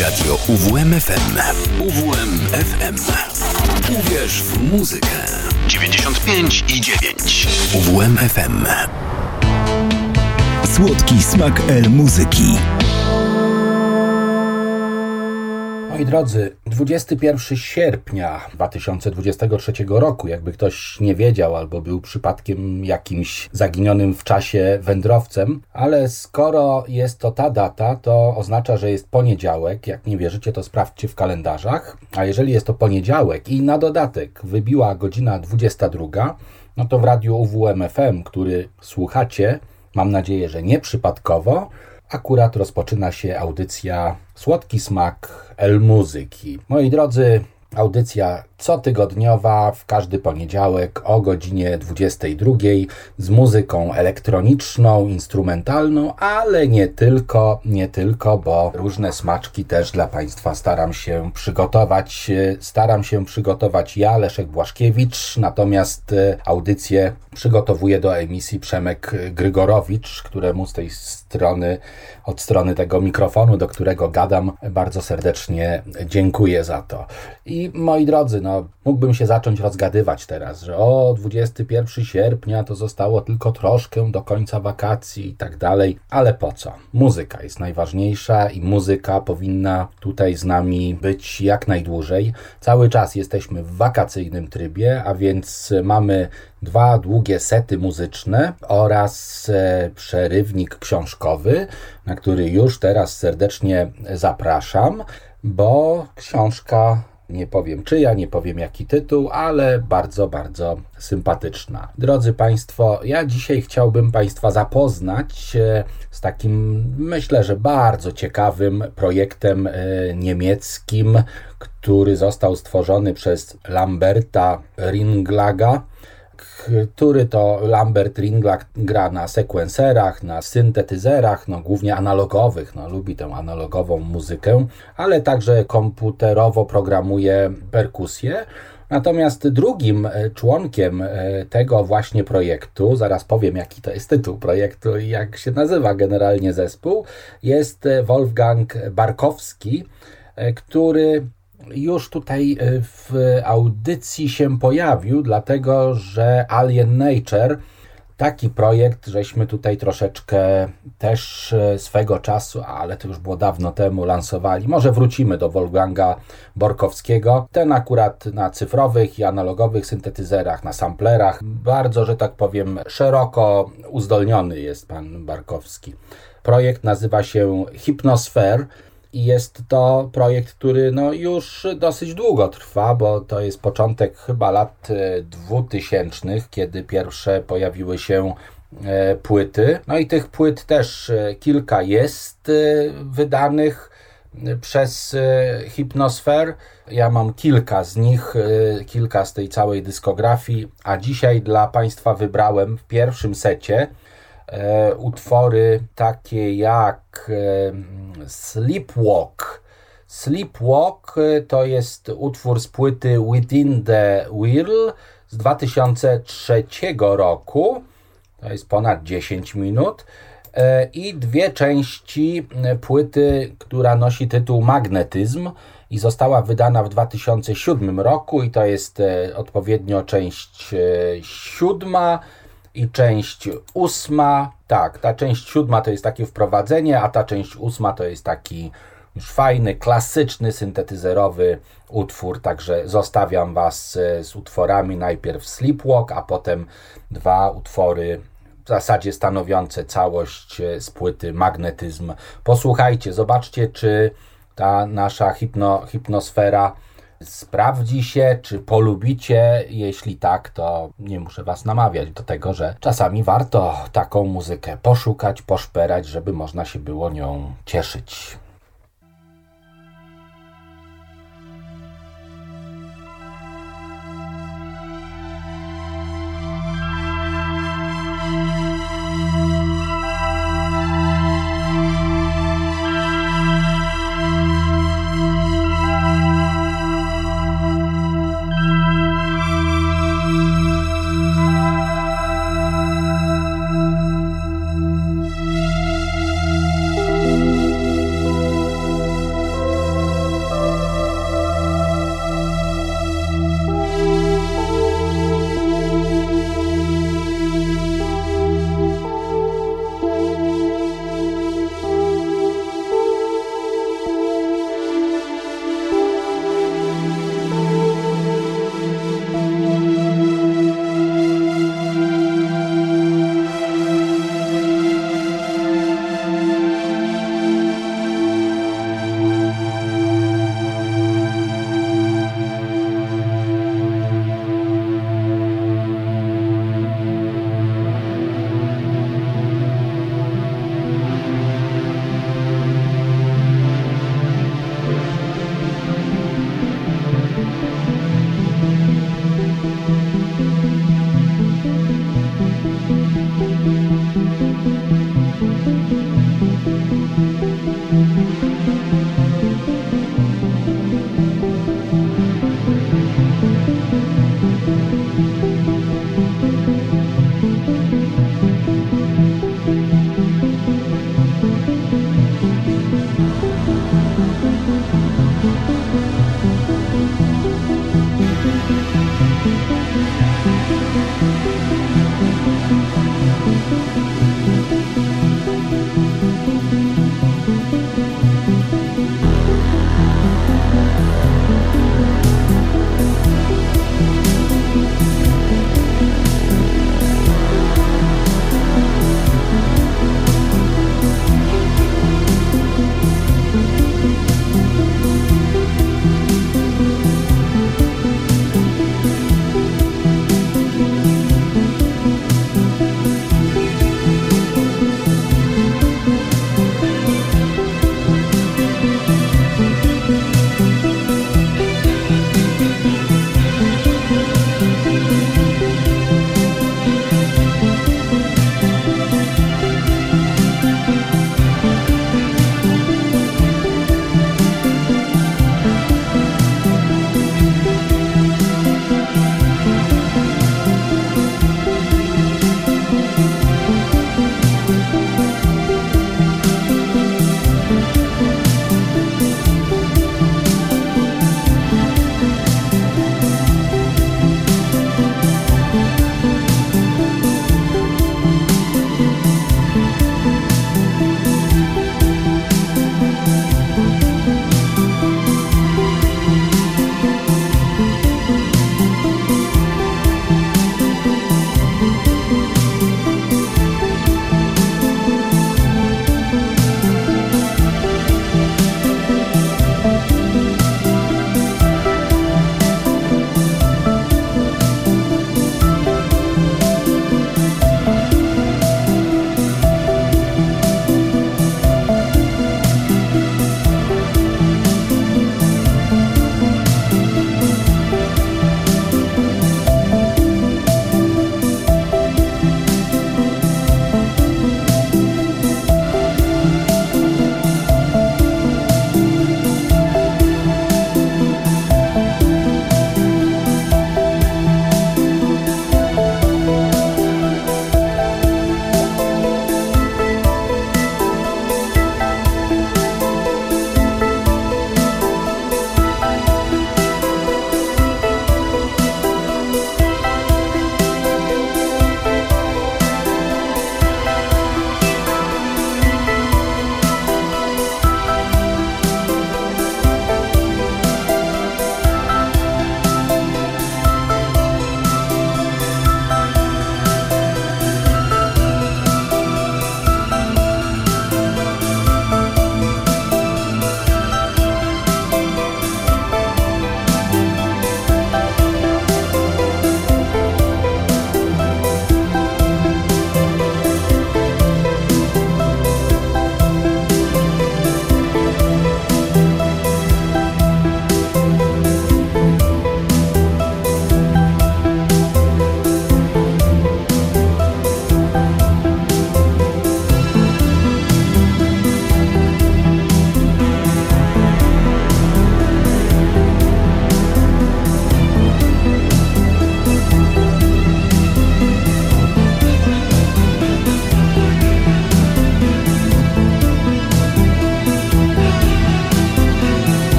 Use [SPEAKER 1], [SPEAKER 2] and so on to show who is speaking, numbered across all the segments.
[SPEAKER 1] Radio UWMFM. UWMFM. Uwierz w muzykę. 95 i 9. UWMFM. Słodki smak El muzyki.
[SPEAKER 2] Moi drodzy, 21 sierpnia 2023 roku, jakby ktoś nie wiedział albo był przypadkiem jakimś zaginionym w czasie wędrowcem, ale skoro jest to ta data, to oznacza, że jest poniedziałek. Jak nie wierzycie, to sprawdźcie w kalendarzach. A jeżeli jest to poniedziałek i na dodatek wybiła godzina 22, no to w radiu UWMFM, który słuchacie, mam nadzieję, że nie przypadkowo, akurat rozpoczyna się audycja Słodki Smak El Muzyki. Moi drodzy, audycja cotygodniowa w każdy poniedziałek o godzinie 22 z muzyką elektroniczną, instrumentalną, ale nie tylko, nie tylko, bo różne smaczki też dla Państwa staram się przygotować. Staram się przygotować ja, Leszek Błaszkiewicz, natomiast e, audycję przygotowuje do emisji Przemek Grygorowicz, któremu z tej strony, od strony tego mikrofonu, do którego gadam, bardzo serdecznie dziękuję za to. I moi drodzy, no mógłbym się zacząć rozgadywać teraz, że o 21 sierpnia to zostało tylko troszkę do końca wakacji i tak dalej, ale po co? Muzyka jest najważniejsza i muzyka powinna tutaj z nami być jak najdłużej. Cały czas jesteśmy w wakacyjnym trybie, a więc mamy dwa długie sety muzyczne oraz e, przerywnik książkowy, na który już teraz serdecznie zapraszam, bo książka nie powiem czyja, nie powiem jaki tytuł, ale bardzo, bardzo sympatyczna. Drodzy Państwo, ja dzisiaj chciałbym Państwa zapoznać z takim, myślę, że bardzo ciekawym projektem e, niemieckim, który został stworzony przez Lamberta Ringlaga który to Lambert Ringla gra na sekwenserach, na syntetyzerach, no głównie analogowych, no lubi tę analogową muzykę, ale także komputerowo programuje perkusję. Natomiast drugim e, członkiem e, tego właśnie projektu, zaraz powiem jaki to jest tytuł projektu i jak się nazywa generalnie zespół, jest e, Wolfgang Barkowski, który już tutaj e, w audycji się pojawił, dlatego że Alien Nature taki projekt, żeśmy tutaj troszeczkę też e, swego czasu, ale to już było dawno temu, lansowali. Może wrócimy do Wolfganga Borkowskiego. Ten akurat na cyfrowych i analogowych syntetyzerach, na samplerach. Bardzo, że tak powiem, szeroko uzdolniony jest pan Barkowski. Projekt nazywa się Hypnosphere i jest to projekt, który no już dosyć długo trwa, bo to jest początek chyba lat 2000, e, kiedy pierwsze pojawiły się e, płyty. No i tych płyt też e, kilka jest wydanych przez Hypnosfer. Ja mam kilka z nich, kilka z tej całej dyskografii, a dzisiaj dla Państwa wybrałem w pierwszym secie utwory takie jak e, Sleepwalk. Sleepwalk e, to jest utwór z płyty Within the Wheel z 2003 roku. To jest ponad 10 minut. I dwie części płyty, która nosi tytuł Magnetyzm i została wydana w 2007 roku. I to jest odpowiednio część siódma i część ósma. Tak, ta część siódma to jest takie wprowadzenie, a ta część ósma to jest taki już fajny, klasyczny, syntetyzerowy utwór, także zostawiam Was e, z utworami najpierw Sleepwalk, a potem dwa utwory w zasadzie stanowiące całość e, z płyty Magnetyzm. Posłuchajcie, zobaczcie, czy ta nasza hipno, hipnosfera sprawdzi się, czy polubicie. Jeśli tak, to nie muszę Was namawiać do tego, że czasami warto taką muzykę poszukać, poszperać, żeby można się było nią cieszyć.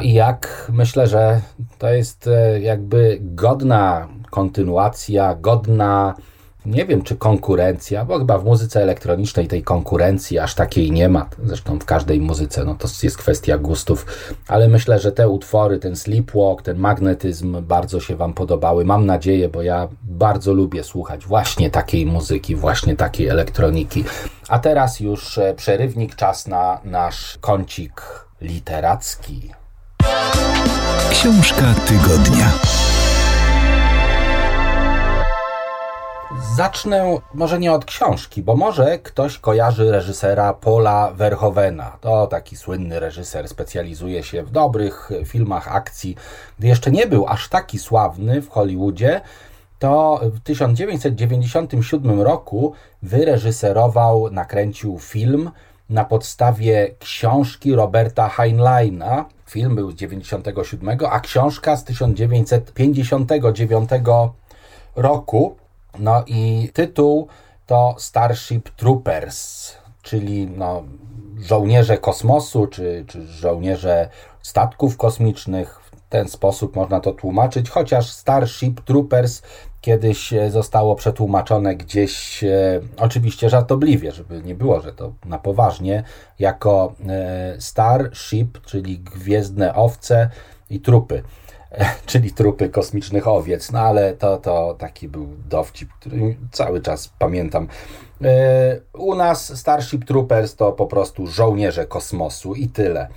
[SPEAKER 2] No i jak myślę, że to jest e, jakby godna kontynuacja, godna nie wiem czy konkurencja, bo chyba w muzyce elektronicznej tej konkurencji aż takiej nie ma. Zresztą w każdej muzyce no to jest kwestia gustów, ale myślę, że te utwory, ten sleepwalk, ten magnetyzm bardzo się Wam podobały. Mam nadzieję, bo ja bardzo lubię słuchać właśnie takiej muzyki, właśnie takiej elektroniki. A teraz już e, przerywnik, czas na nasz kącik literacki.
[SPEAKER 1] Książka tygodnia.
[SPEAKER 2] Zacznę może nie od książki, bo może ktoś kojarzy reżysera Paula Verhovena. To taki słynny reżyser, specjalizuje się w dobrych filmach akcji. Gdy jeszcze nie był aż taki sławny w Hollywoodzie, to w 1997 roku wyreżyserował, nakręcił film na podstawie książki Roberta Heinleina. Film był z 1997, a książka z 1959 roku. No i tytuł to Starship Troopers, czyli no, żołnierze kosmosu, czy, czy żołnierze statków kosmicznych. W ten sposób można to tłumaczyć, chociaż Starship Troopers kiedyś e, zostało przetłumaczone gdzieś, e, oczywiście żartobliwie, żeby nie było, że to na poważnie, jako e, Starship, czyli gwiezdne owce i trupy. czyli trupy kosmicznych owiec. No ale to, to taki był dowcip, który cały czas pamiętam. U nas Starship Troopers to po prostu żołnierze kosmosu i tyle.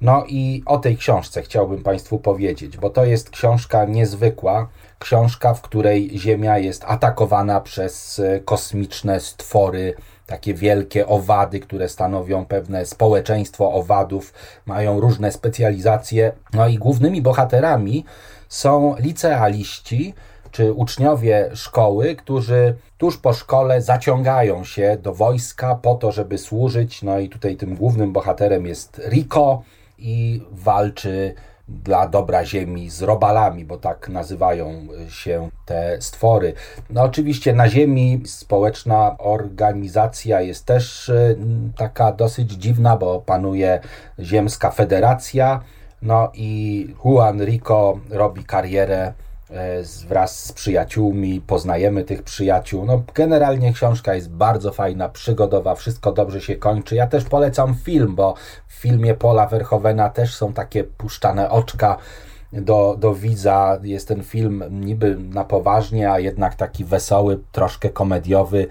[SPEAKER 2] No i o tej książce chciałbym Państwu powiedzieć, bo to jest książka niezwykła, książka, w której Ziemia jest atakowana przez e, kosmiczne stwory, takie wielkie owady, które stanowią pewne społeczeństwo owadów, mają różne specjalizacje. No i głównymi bohaterami są licealiści, czy uczniowie szkoły, którzy tuż po szkole zaciągają się do wojska po to, żeby służyć. No i tutaj tym głównym bohaterem jest Rico i walczy dla dobra ziemi z robalami, bo tak nazywają się te stwory. No oczywiście na ziemi społeczna organizacja jest też y, taka dosyć dziwna, bo panuje ziemska federacja. No i Juan Rico robi karierę wraz z przyjaciółmi, poznajemy tych przyjaciół. No, generalnie książka jest bardzo fajna, przygodowa, wszystko dobrze się kończy. Ja też polecam film, bo w filmie Paula Verhovena też są takie puszczane oczka do, do widza. Jest ten film niby na poważnie, a jednak taki wesoły, troszkę komediowy.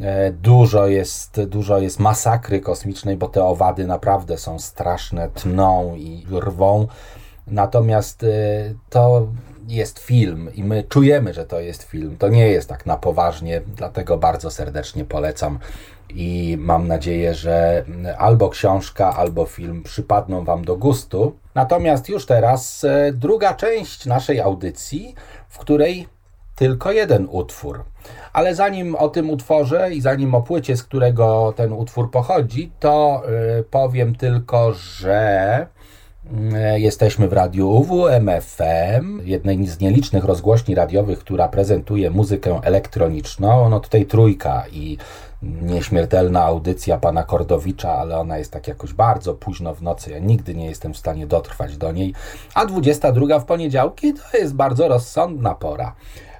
[SPEAKER 2] E, dużo jest, dużo jest masakry kosmicznej, bo te owady naprawdę są straszne, tną i rwą. Natomiast e, to jest film i my czujemy, że to jest film. To nie jest tak na poważnie, dlatego bardzo serdecznie polecam i mam nadzieję, że albo książka, albo film przypadną Wam do gustu. Natomiast już teraz e, druga część naszej audycji, w której tylko jeden utwór. Ale zanim o tym utworze i zanim o płycie, z którego ten utwór pochodzi, to e, powiem tylko, że jesteśmy w radiu UWMFM, jednej z nielicznych rozgłośni radiowych, która prezentuje muzykę elektroniczną. No tutaj trójka i nieśmiertelna audycja pana Kordowicza, ale ona jest tak jakoś bardzo późno w nocy. Ja nigdy nie jestem w stanie dotrwać do niej. A 22 w poniedziałki to jest bardzo rozsądna pora.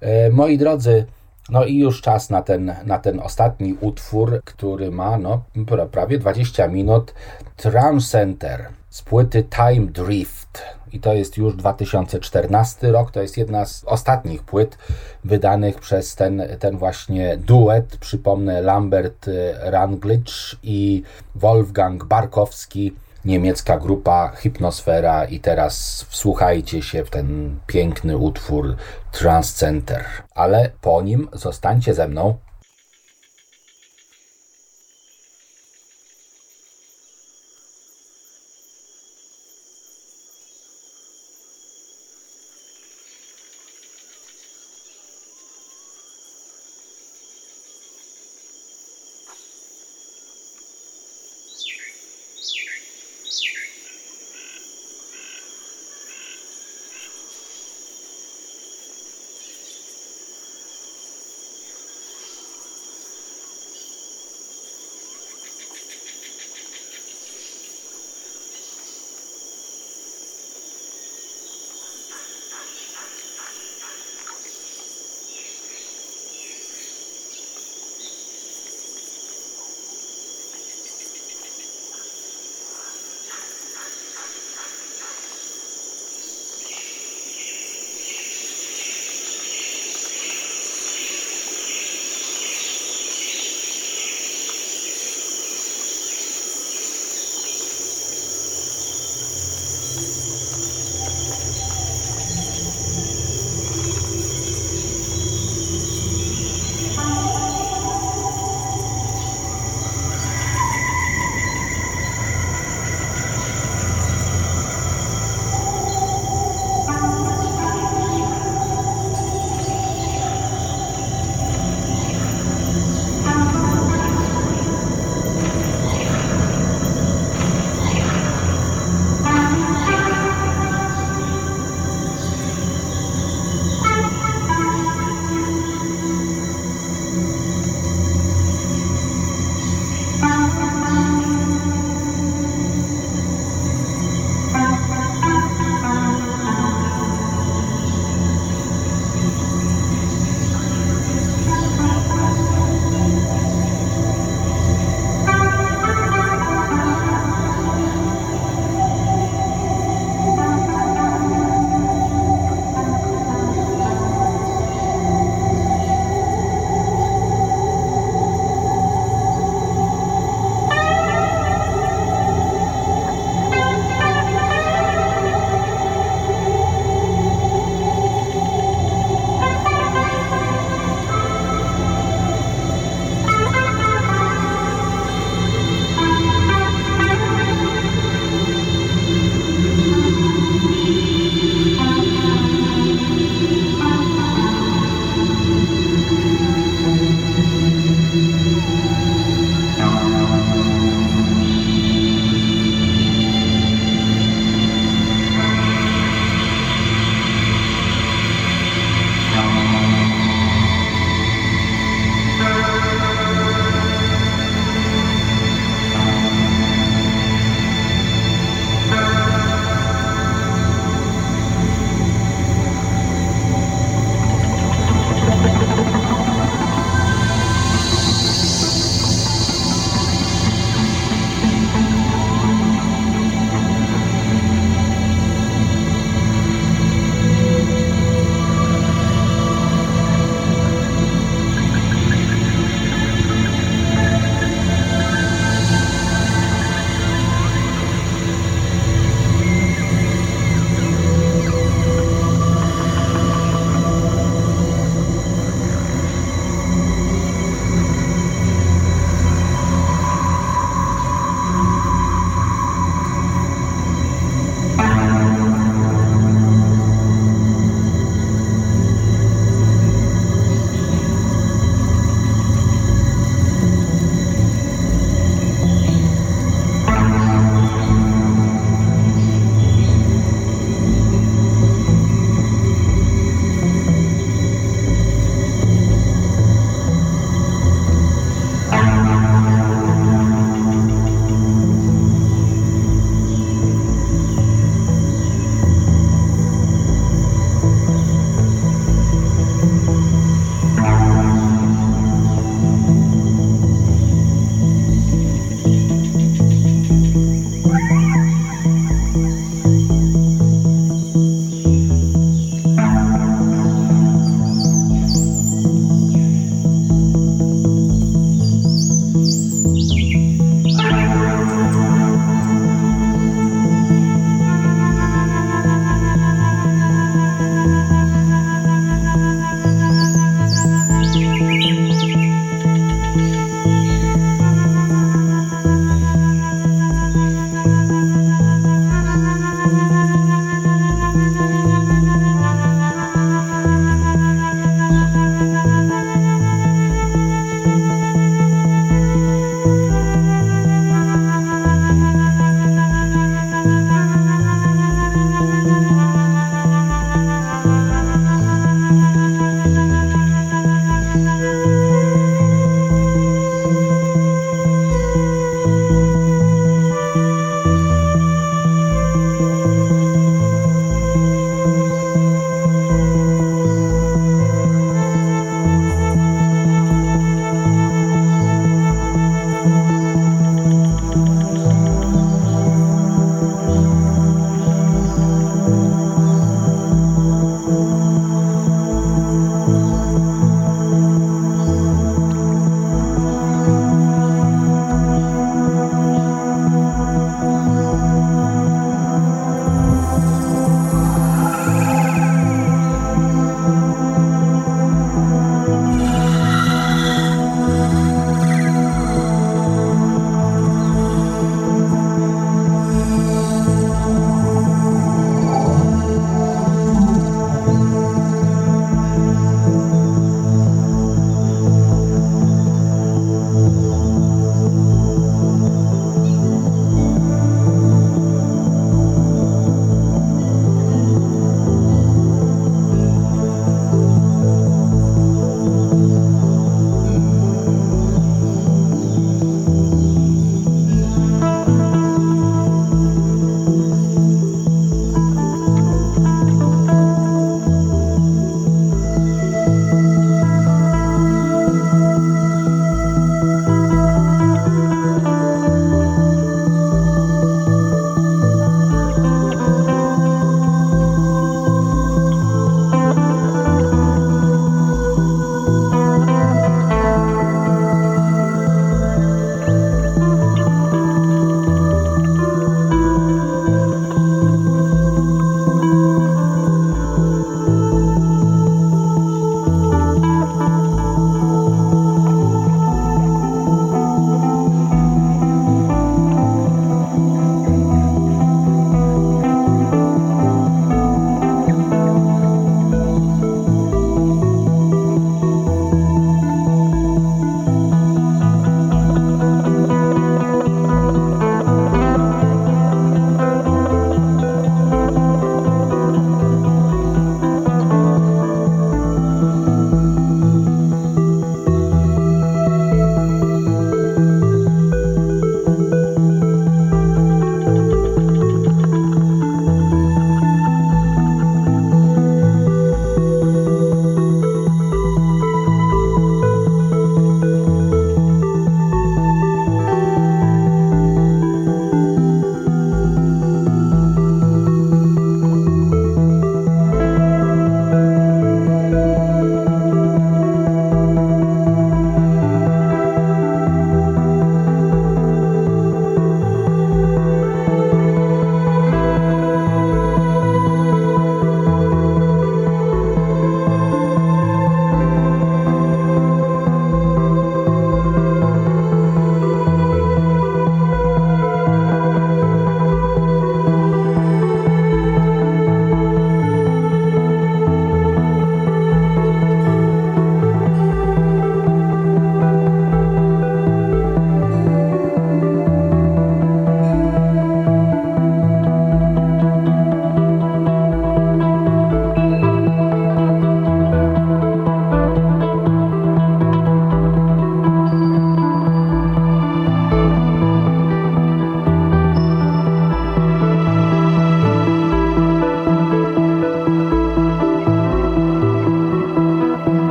[SPEAKER 2] E, moi drodzy, no i już czas na ten, na ten ostatni utwór, który ma no, prawie 20 minut. Tram Center z płyty Time Drift. I to jest już 2014 rok. To jest jedna z ostatnich płyt wydanych przez ten, ten właśnie duet. Przypomnę Lambert Ranglicz i Wolfgang Barkowski niemiecka grupa Hypnosfera i teraz wsłuchajcie się w ten piękny utwór Transcenter. Ale po nim zostańcie ze mną,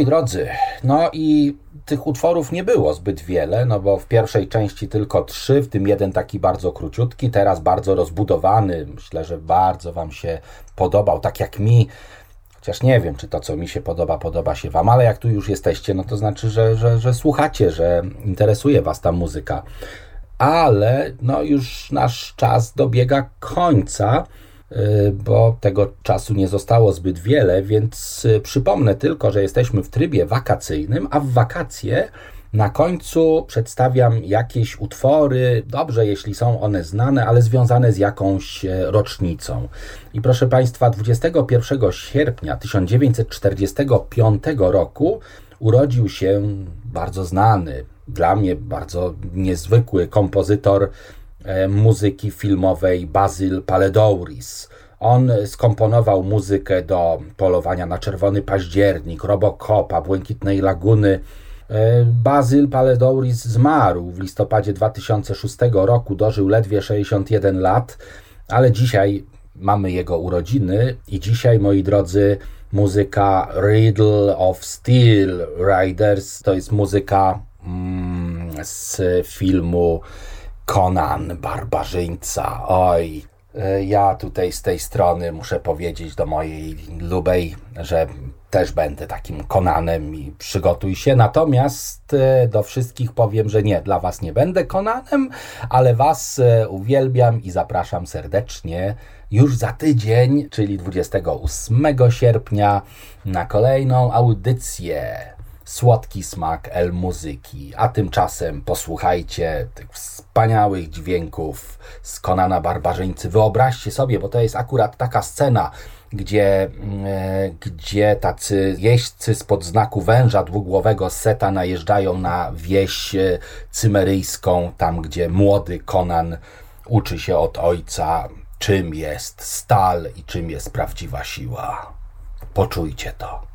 [SPEAKER 2] Moi drodzy, no i tych utworów nie było zbyt wiele, no bo w pierwszej części tylko trzy, w tym jeden taki bardzo króciutki, teraz bardzo rozbudowany. Myślę, że bardzo Wam się podobał, tak jak mi. Chociaż nie wiem, czy to, co mi się podoba, podoba się Wam, ale jak tu już jesteście, no to znaczy, że, że, że słuchacie, że interesuje Was ta muzyka. Ale no już nasz czas dobiega końca. Y, bo tego czasu nie zostało zbyt wiele, więc y, przypomnę tylko, że jesteśmy w trybie wakacyjnym, a w wakacje na końcu przedstawiam jakieś utwory, dobrze jeśli są one znane, ale związane z jakąś e, rocznicą. I proszę Państwa, 21 sierpnia 1945 roku urodził się bardzo znany, dla mnie bardzo niezwykły kompozytor muzyki filmowej Basil Paledouris. On skomponował muzykę do Polowania na Czerwony Październik, Robocopa, Błękitnej Laguny. E, Basil Paledouris zmarł w listopadzie 2006 roku, dożył ledwie 61 lat, ale dzisiaj mamy jego urodziny i dzisiaj, moi drodzy, muzyka Riddle of Steel Riders to jest muzyka mm, z filmu Conan, barbarzyńca. Oj, e, ja tutaj z tej strony muszę powiedzieć do mojej lubej, że też będę takim Konanem i przygotuj się. Natomiast e, do wszystkich powiem, że nie, dla Was nie będę Konanem, ale Was e, uwielbiam i zapraszam serdecznie już za tydzień, czyli 28 sierpnia, na kolejną audycję słodki smak El Muzyki. A tymczasem posłuchajcie tych wspaniałych dźwięków z Konana Barbarzyńcy. Wyobraźcie sobie, bo to jest akurat taka scena, gdzie, e, gdzie tacy jeźdźcy spod znaku węża dwugłowego Seta najeżdżają na wieś e, cymeryjską, tam gdzie młody Konan uczy się od ojca, czym jest stal i czym jest prawdziwa siła. Poczujcie to.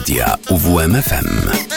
[SPEAKER 1] Radia UWMFM.